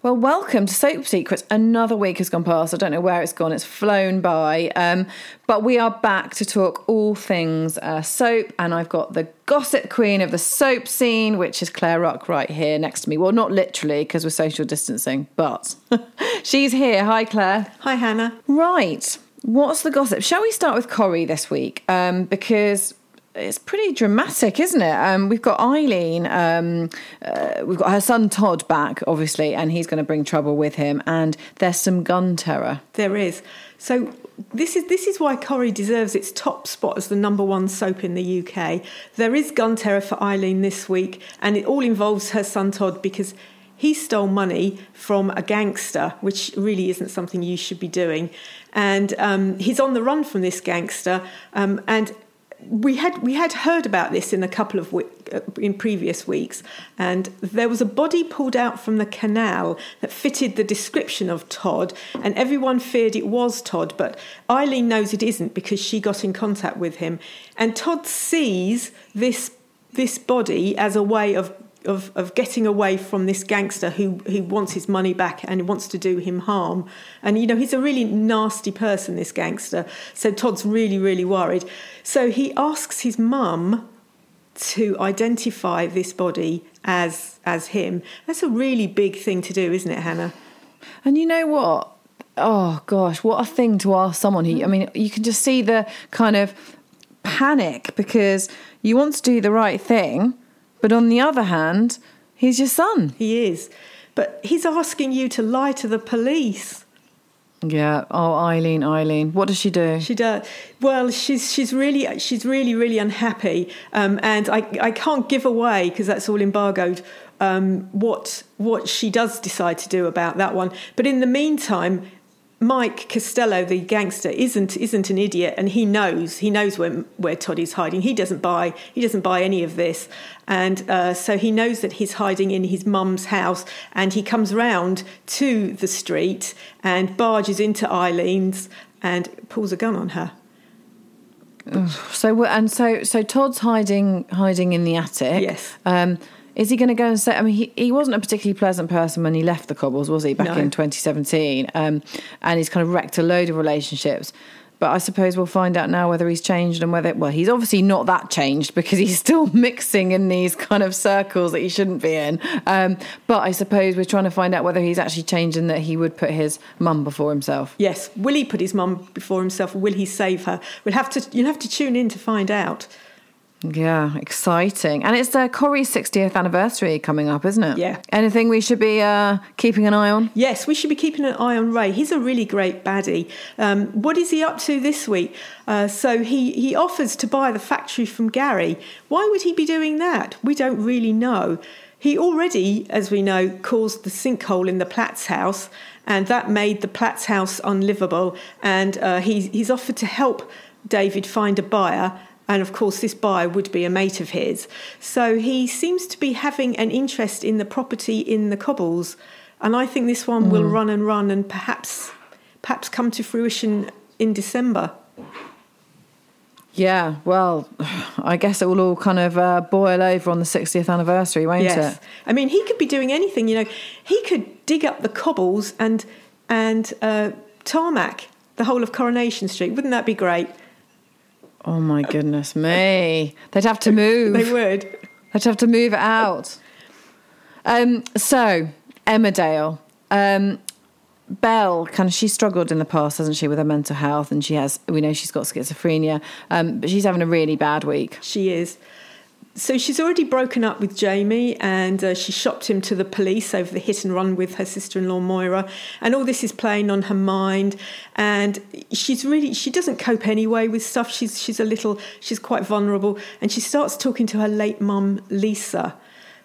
Well, welcome to Soap Secrets. Another week has gone past. I don't know where it's gone. It's flown by. Um, but we are back to talk all things uh, soap. And I've got the gossip queen of the soap scene, which is Claire Rock right here next to me. Well, not literally because we're social distancing, but she's here. Hi, Claire. Hi, Hannah. Right. What's the gossip? Shall we start with Corrie this week? Um, because it's pretty dramatic, isn't it? Um, we've got Eileen, um, uh, we've got her son Todd back, obviously, and he's going to bring trouble with him. And there's some gun terror. There is. So this is this is why Corrie deserves its top spot as the number one soap in the UK. There is gun terror for Eileen this week, and it all involves her son Todd because he stole money from a gangster, which really isn't something you should be doing. And um, he's on the run from this gangster, um, and we had we had heard about this in a couple of uh, in previous weeks, and there was a body pulled out from the canal that fitted the description of Todd, and everyone feared it was Todd, but Eileen knows it isn't because she got in contact with him, and Todd sees this this body as a way of of, of getting away from this gangster who, who wants his money back and wants to do him harm. And, you know, he's a really nasty person, this gangster. So Todd's really, really worried. So he asks his mum to identify this body as as him. That's a really big thing to do, isn't it, Hannah? And you know what? Oh gosh, what a thing to ask someone who I mean, you can just see the kind of panic because you want to do the right thing but on the other hand, he's your son. He is. But he's asking you to lie to the police. Yeah. Oh, Eileen, Eileen. What does she do? She does. Well, she's she's really she's really really unhappy, um, and I I can't give away because that's all embargoed. Um, what what she does decide to do about that one. But in the meantime, Mike Costello, the gangster, isn't isn't an idiot, and he knows he knows where where Toddy's hiding. He doesn't buy he doesn't buy any of this, and uh, so he knows that he's hiding in his mum's house. And he comes round to the street and barges into Eileen's and pulls a gun on her. So and so so Todd's hiding hiding in the attic. Yes. Um, is he going to go and say? I mean, he, he wasn't a particularly pleasant person when he left the Cobbles, was he, back No. in 2017? Um, and he's kind of wrecked a load of relationships. But I suppose we'll find out now whether he's changed and whether, well, he's obviously not that changed because he's still mixing in these kind of circles that he shouldn't be in. Um, but I suppose we're trying to find out whether he's actually changed and that he would put his mum before himself. Yes. Will he put his mum before himself, or will he save her? We'll have to. You'll have to tune in to find out. Yeah, exciting. And it's uh, Corrie's 60th anniversary coming up, isn't it? Yeah. Anything we should be uh, keeping an eye on? Yes, we should be keeping an eye on Ray. He's a really great baddie. Um, what is he up to this week? Uh, so he, he offers to buy the factory from Gary. Why would he be doing that? We don't really know. He already, as we know, caused the sinkhole in the Platts house, and that made the Platts house unlivable. And uh, he's, he's offered to help David find a buyer. And of course, this buyer would be a mate of his. So he seems to be having an interest in the property in the cobbles. And I think this one will run and run and perhaps perhaps come to fruition in December. Yeah, well, I guess it will all kind of uh, boil over on the 60th anniversary, won't yes. it? I mean, he could be doing anything. You know, he could dig up the cobbles and and uh, tarmac the whole of Coronation Street. Wouldn't that be great? Oh my goodness me. They'd have to move. They would. They'd have to move it out. Um, so, Emmerdale. Um, Belle, kind of, she struggled in the past, hasn't she, with her mental health, and she has. We know she's got schizophrenia, um, but she's having a really bad week. She is. So she's already broken up with Jamie and uh, she shopped him to the police over the hit and run with her sister in law Moira. And all this is playing on her mind. And she's really, she doesn't cope anyway with stuff. She's, she's a little, she's quite vulnerable. And she starts talking to her late mum, Lisa.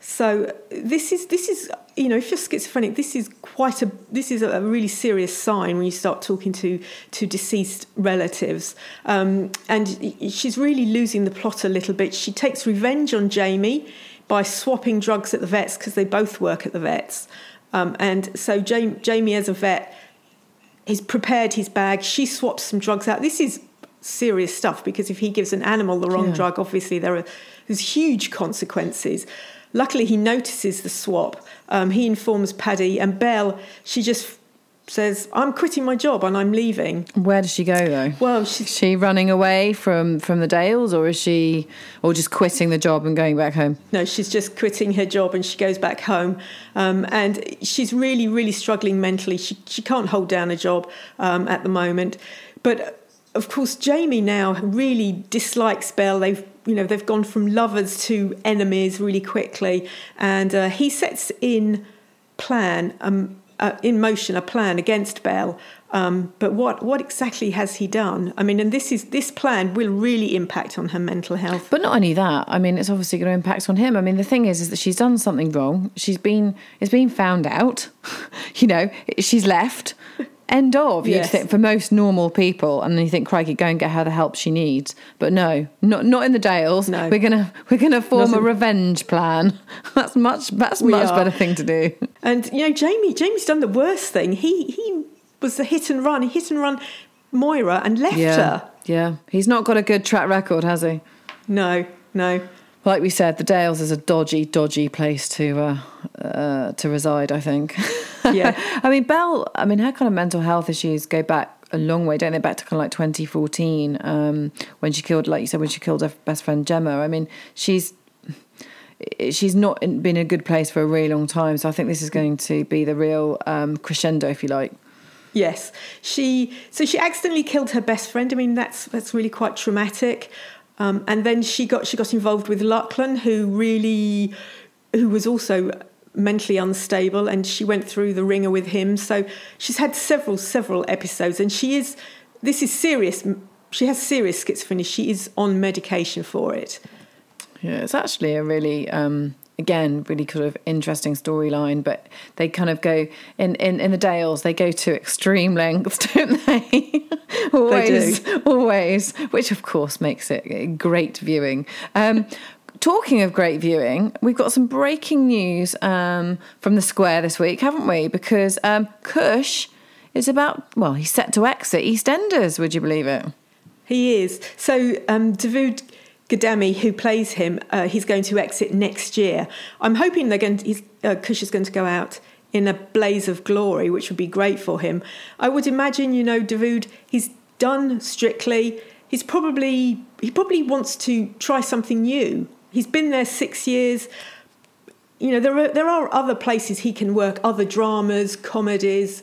So this is this is you know if you're schizophrenic this is quite a this is a really serious sign when you start talking to to deceased relatives um, and she's really losing the plot a little bit. She takes revenge on Jamie by swapping drugs at the vets because they both work at the vets, um, and so Jamie, Jamie as a vet he's prepared his bag. She swaps some drugs out. This is serious stuff because if he gives an animal the wrong Yeah. drug, obviously there are there's huge consequences. Luckily, he notices the swap. Um, he informs Paddy, and Belle, she just says, I'm quitting my job and I'm leaving. Where does she go though? Well, Is she's she running away from from the Dales, or is she, or just quitting the job and going back home? No, she's just quitting her job and she goes back home. Um, and she's really, really struggling mentally. She, she can't hold down a job um, at the moment. But of course, Jamie now really dislikes Belle. They've you know they've gone from lovers to enemies really quickly, and uh, he sets in plan um, uh, in motion a plan against Belle. Um, but what what exactly has he done? I mean, and this is this plan will really impact on her mental health. But not only that, I mean, it's obviously going to impact on him. I mean, the thing is, is that she's done something wrong. She's been, it's been found out. you know, she's left. End of. You'd think for most normal people, and then you think, crikey, go and get her the help she needs. But no, not not in the Dales. No. we're gonna we're gonna form a revenge plan. That's much that's We much are. better thing to do. And you know, Jamie Jamie's done the worst thing. He he was the hit and run. He hit and run Moira and left Yeah, her. yeah. He's not got a good track record, has he? No, no. Like we said, the Dales is a dodgy, dodgy place to uh, uh, to reside. I think. Yeah. I mean, Belle. I mean, her kind of mental health issues go back a long way, don't they? Back to kind of like 2014, um, when she killed, like you said, when she killed her best friend Gemma. I mean, she's she's not in, been in a good place for a really long time. So I think this is going to be the real um, crescendo, if you like. Yes, she. So she accidentally killed her best friend. I mean, that's that's really quite traumatic. Um, and then she got she got involved with Lachlan, who really, who was also mentally unstable, and she went through the ringer with him. So she's had several several episodes, and she is. This is serious. She has serious schizophrenia. She is on medication for it. Yeah, it's actually a really, um, again, really kind of interesting storyline. But they kind of go in, in in the Dales. They go to extreme lengths, don't they? always, always. Which of course makes it great viewing. Um, talking of great viewing, we've got some breaking news um, from the Square this week, haven't we? Because um, Kush is about well, he's set to exit EastEnders. Would you believe it? He is. So um, David Ghadami, who plays him, uh, he's going to exit next year. I'm hoping they're going. To, he's, uh, Kush is going to go out in a blaze of glory, which would be great for him. I would imagine, you know, David, he's done Strictly. He's probably he probably wants to try something new. He's been there six years. You know, there are there are other places he can work, other dramas, comedies,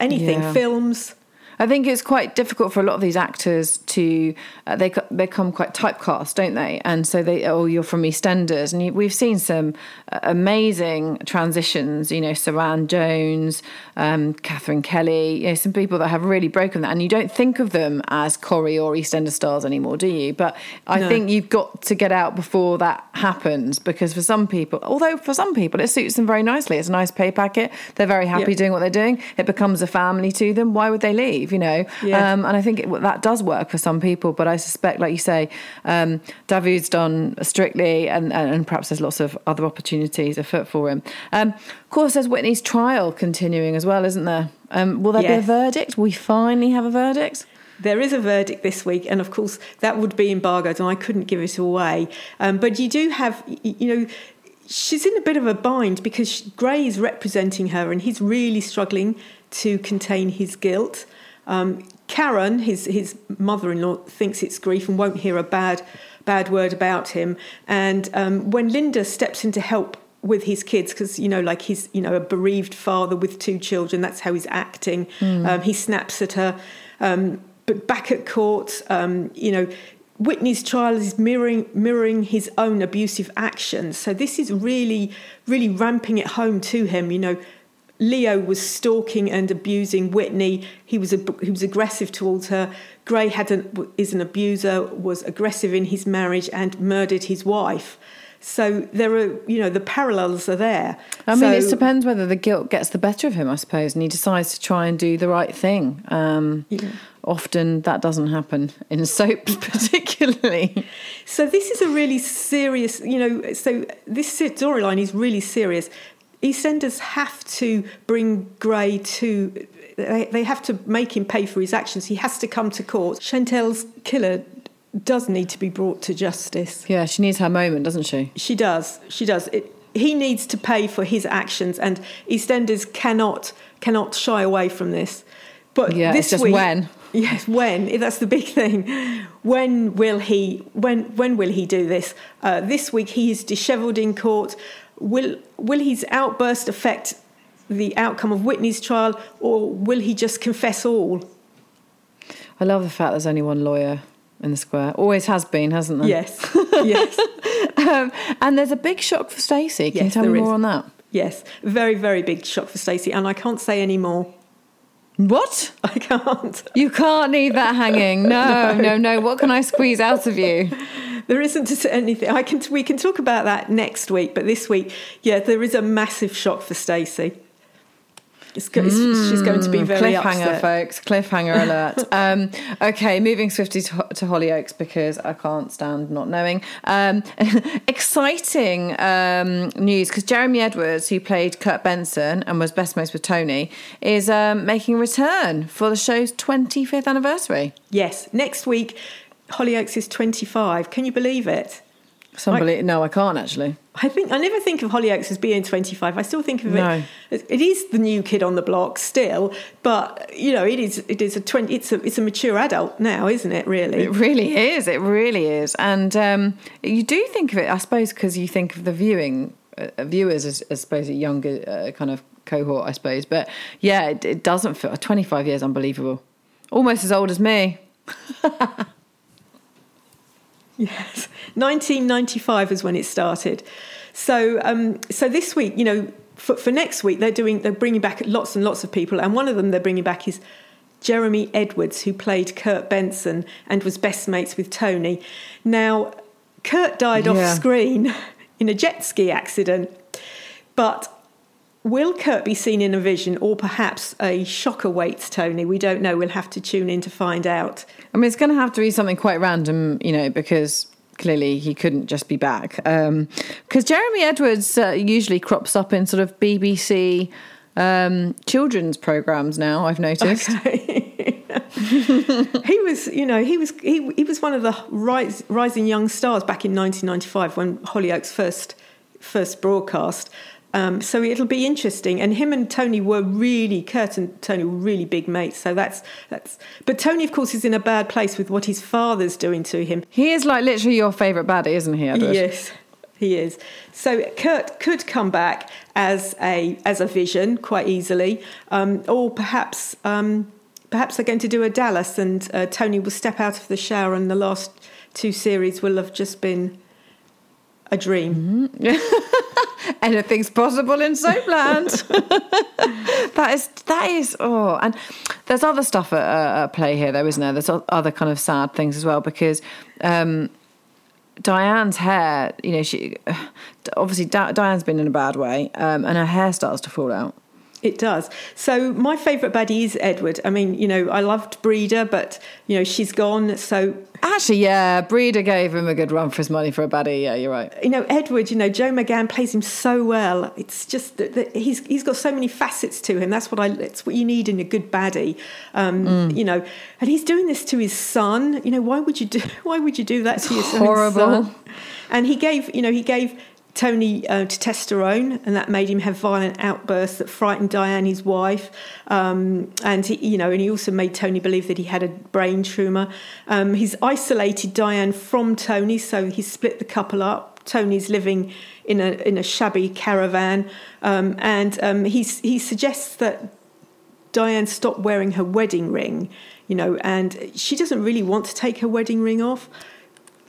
anything, Yeah. films. I think it's quite difficult for a lot of these actors to uh, they co- become quite typecast, don't they? And so they oh you're from EastEnders, and you, we've seen some uh, amazing transitions. You know, Suranne Jones, um, Katherine Kelly, you know, some people that have really broken that, and you don't think of them as Corrie or EastEnders stars anymore, do you? But I No. think you've got to get out before that happens because for some people, although for some people it suits them very nicely, it's a nice pay packet. They're very happy Yeah. doing what they're doing. It becomes a family to them. Why would they leave? You know, Yeah. um, and I think it, that does work for some people. But I suspect, like you say, um, David's done strictly, and, and, and perhaps there's lots of other opportunities afoot for him. Um, of course, there's Whitney's trial continuing as well, isn't there? Um, will there be a verdict? Will we finally have a verdict? There is a verdict this week, and of course, that would be embargoed, and I couldn't give it away. Um, but you do have, you know, she's in a bit of a bind because Gray is representing her, and he's really struggling to contain his guilt. Um, Karen, his his mother-in-law, thinks it's grief and won't hear a bad bad word about him. And um, when Linda steps in to help with his kids, because you know, like he's you know a bereaved father with two children, that's how he's acting. Um, he snaps at her. Um, but back at court, um, you know, Whitney's trial is mirroring mirroring his own abusive actions. So this is really, really ramping it home to him. You know, Leo was stalking and abusing Whitney. He was a, he was aggressive towards her. Gray had an, is an abuser, was aggressive in his marriage and murdered his wife. So there are, you know, the parallels are there. I mean, it So- depends whether the guilt gets the better of him, I suppose, and he decides to try and do the right thing. Um, Often that doesn't happen in soaps, particularly. So this is a really serious, you know. So this storyline is really serious. EastEnders have to bring Gray to. They, they have to make him pay for his actions. He has to come to court. Chantelle's killer does need to be brought to justice. Yeah, she needs her moment, doesn't she? She does. She does. It, he needs to pay for his actions, and EastEnders cannot cannot shy away from this. But Yeah, this it's just week, when. Yes, when that's the big thing. When will he? When when will he do this? Uh, this week he is dishevelled in court. Will will his outburst affect the outcome of Whitney's trial, or will he just confess all? I love the fact there's only one lawyer in the square. Always has been, hasn't there? Yes, yes, Um, and there's a big shock for Stacey. Can you tell me more is. on that? yes. Very very big shock for Stacey, and I can't say any more. What? I can't. You can't leave that hanging. No, no, no. What can I squeeze out of you? There isn't anything. I can. We can talk about that next week, but this week, yeah, there is a massive shock for Stacey. It's, go- it's- she's going to be very Cliffhanger, upset. folks. Cliffhanger alert. um, okay, moving swiftly to, to Hollyoaks because I can't stand not knowing. Um, exciting um, news because Jeremy Edwards, who played Kurt Benson and was best mates with Tony, is um, making a return for the show's 25th anniversary. Yes, next week, Hollyoaks is twenty-five. Can you believe it? Somebody, no, I can't actually. I think I never think of Hollyoaks as being twenty-five. I still think of No. it. It is the new kid on the block still, but you know, it is. It is a twenty. It's a. It's a mature adult now, isn't it? Really. It really is. It really is. And um, you do think of it, I suppose, because you think of the viewing uh, viewers as, as, I suppose, a younger uh, kind of cohort, I suppose. But yeah, it, it doesn't feel. 25 years, unbelievable. Almost as old as me. Yes, 1995 is when it started. So, um, so this week, you know, for, for next week, they're doing they're bringing back lots and lots of people, and one of them they're bringing back is Jeremy Edwards, who played Kurt Benson and was best mates with Tony. Now, Kurt died Yeah. off screen in a jet ski accident, but. Will Kurt be seen in a vision, or perhaps a shock awaits Tony? We don't know. We'll have to tune in to find out. I mean, it's going to have to be something quite random, you know, because clearly he couldn't just be back. Because Jeremy Edwards uh, usually crops up in sort of BBC um, children's programs now, I've noticed. he was, you know, he was he, he was one of the rise, rising young stars back in 1995 when Hollyoaks first first broadcast. Um, so it'll be interesting. And him and Tony were really Kurt and Tony were really big mates. So that's that's. But Tony, of course, is in a bad place with what his father's doing to him. He is like literally your favourite baddie, isn't he, Edward? Yes, he is. So Kurt could come back as a as a vision quite easily, um, or perhaps um, perhaps they're going to do a Dallas, and uh, Tony will step out of the shower, and the last two series will have just been a dream. Anything's possible in Soapland. that is that is oh, and there's other stuff at, uh, at play here, though, isn't there? There's other kind of sad things as well because um, Diane's hair, you know, she obviously Di- Diane's been in a bad way, um, and her hair starts to fall out. It does. So my favourite baddie is Edward. I mean, you know, I loved Breda, but you know, she's gone. So Actually, yeah, Breda gave him a good run for his money for a baddie. Yeah, you're right. you know, Edward, you know, Joe McGann plays him so well. It's just that, that he's he's got so many facets to him. That's what I. That's what you need in a good baddie. Um, Mm. You know, and he's doing this to his son. You know, why would you do? Why would you do that to your horrible. son? And he gave, you know, he gave Tony uh, testosterone, and that made him have violent outbursts that frightened Diane, his wife. Um, and he, you know, and he also made Tony believe that he had a brain tumor. Um, he's isolated Diane from Tony, so he split the couple up. Tony's living in a in a shabby caravan, um, and um, he's, he suggests that Diane stop wearing her wedding ring, you know, and she doesn't really want to take her wedding ring off.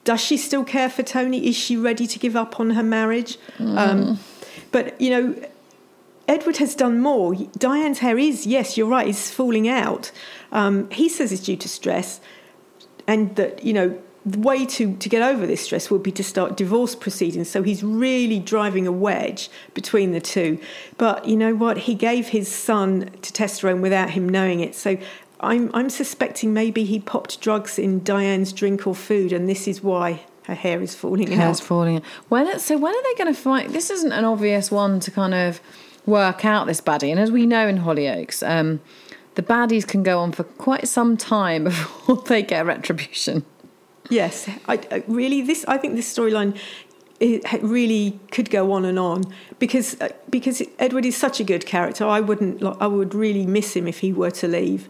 Does she still care for Tony? Is she ready to give up on her marriage? Um, but, you know, Edward has done more. Diane's hair is, yes, you're right, is falling out. Um, he says it's due to stress, and that, you know, the way to, to get over this stress would be to start divorce proceedings. So he's really driving a wedge between the two. But you know what? He gave his son to testosterone without him knowing it. So I'm, I'm suspecting maybe he popped drugs in Diane's drink or food, and this is why her hair is falling Hair's out. falling. When so when are they going to find? This isn't an obvious one to kind of work out this baddie. And as we know in Hollyoaks, um, the baddies can go on for quite some time before they get retribution. Yes, I, I really this. I think this storyline it really could go on and on because uh, because Edward is such a good character. I wouldn't. I would really miss him if he were to leave.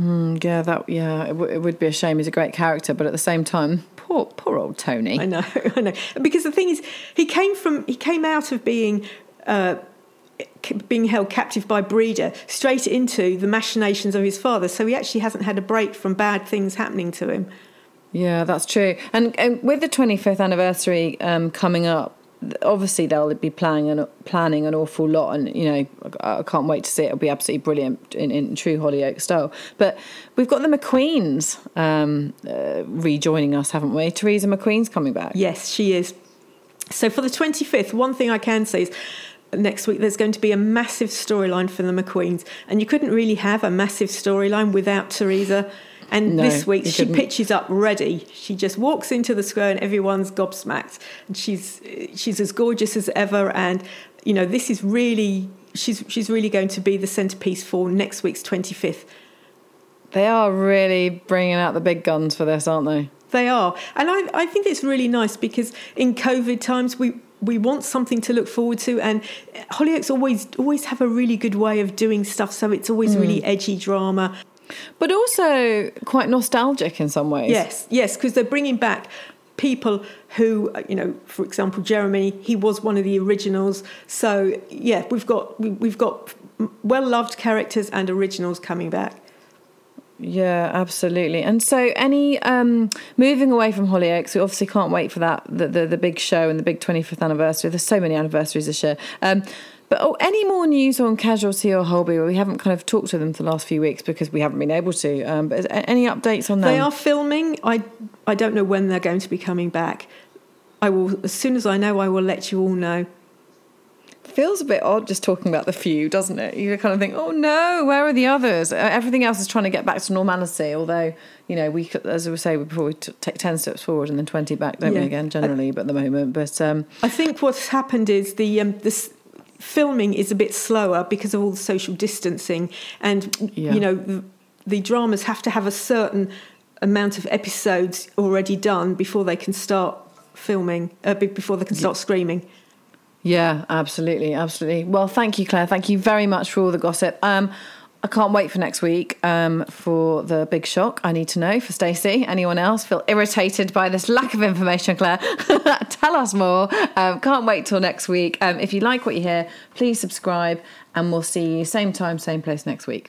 Mm, yeah, that yeah, it, w- it would be a shame. He's a great character, but at the same time, poor poor old Tony. I know, I know. Because the thing is, he came from he came out of being. Uh, being held captive by Breda straight into the machinations of his father. So he actually hasn't had a break from bad things happening to him. Yeah, that's true. And, and with the 25th anniversary um, coming up, obviously they'll be planning an, planning an awful lot, and you know I can't wait to see it. It'll be absolutely brilliant in, in true Hollyoaks style. But we've got the McQueens um, uh, rejoining us, haven't we? Theresa McQueen's coming back. Yes, she is. So for the 25th, one thing I can say is next week there's going to be a massive storyline for the McQueens, and you couldn't really have a massive storyline without Theresa. And no, this week she pitches up ready. She just walks into the square and everyone's gobsmacked. And she's she's as gorgeous as ever. And you know this is really she's she's really going to be the centerpiece for next week's twenty fifth. They are really bringing out the big guns for this, aren't they? They are, and I I think it's really nice because in COVID times we we want something to look forward to and Hollyoaks always always have a really good way of doing stuff so it's always mm. really edgy drama but also quite nostalgic in some ways. Yes, yes, because they're bringing back people who, you know, for example, Jeremy, he was one of the originals. So yeah, we've got we've got well loved characters and originals coming back. Yeah, absolutely. And so, any um, moving away from Hollyoaks, we obviously can't wait for that the, the, the big show and the big twenty fifth anniversary. There's so many anniversaries this year. Um, but oh, any more news on Casualty or Holby? We haven't kind of talked to them for the last few weeks because we haven't been able to. Um, but any updates on them? They are filming. I I don't know when they're going to be coming back. I will as soon as I know. I will let you all know. Feels a bit odd just talking about the few, doesn't it? You kind of think, oh no, where are the others? Everything else is trying to get back to normality. Although you know, we as we say before, we take ten steps forward and then twenty back, don't yeah. we? Again, generally, I, but at the moment, but um, I think what's happened is the um, this filming is a bit slower because of all the social distancing, and yeah. you know the, the dramas have to have a certain amount of episodes already done before they can start filming, uh, before they can start yeah. screaming. Yeah, absolutely, absolutely. Well, thank you, Claire. Thank you very much for all the gossip. Um, I can't wait for next week um, for the big shock. I need to know for Stacey. Anyone else feel irritated by this lack of information, Claire? Tell us more. Um, can't wait till next week. Um, if you like what you hear, please subscribe, and we'll see you same time, same place next week.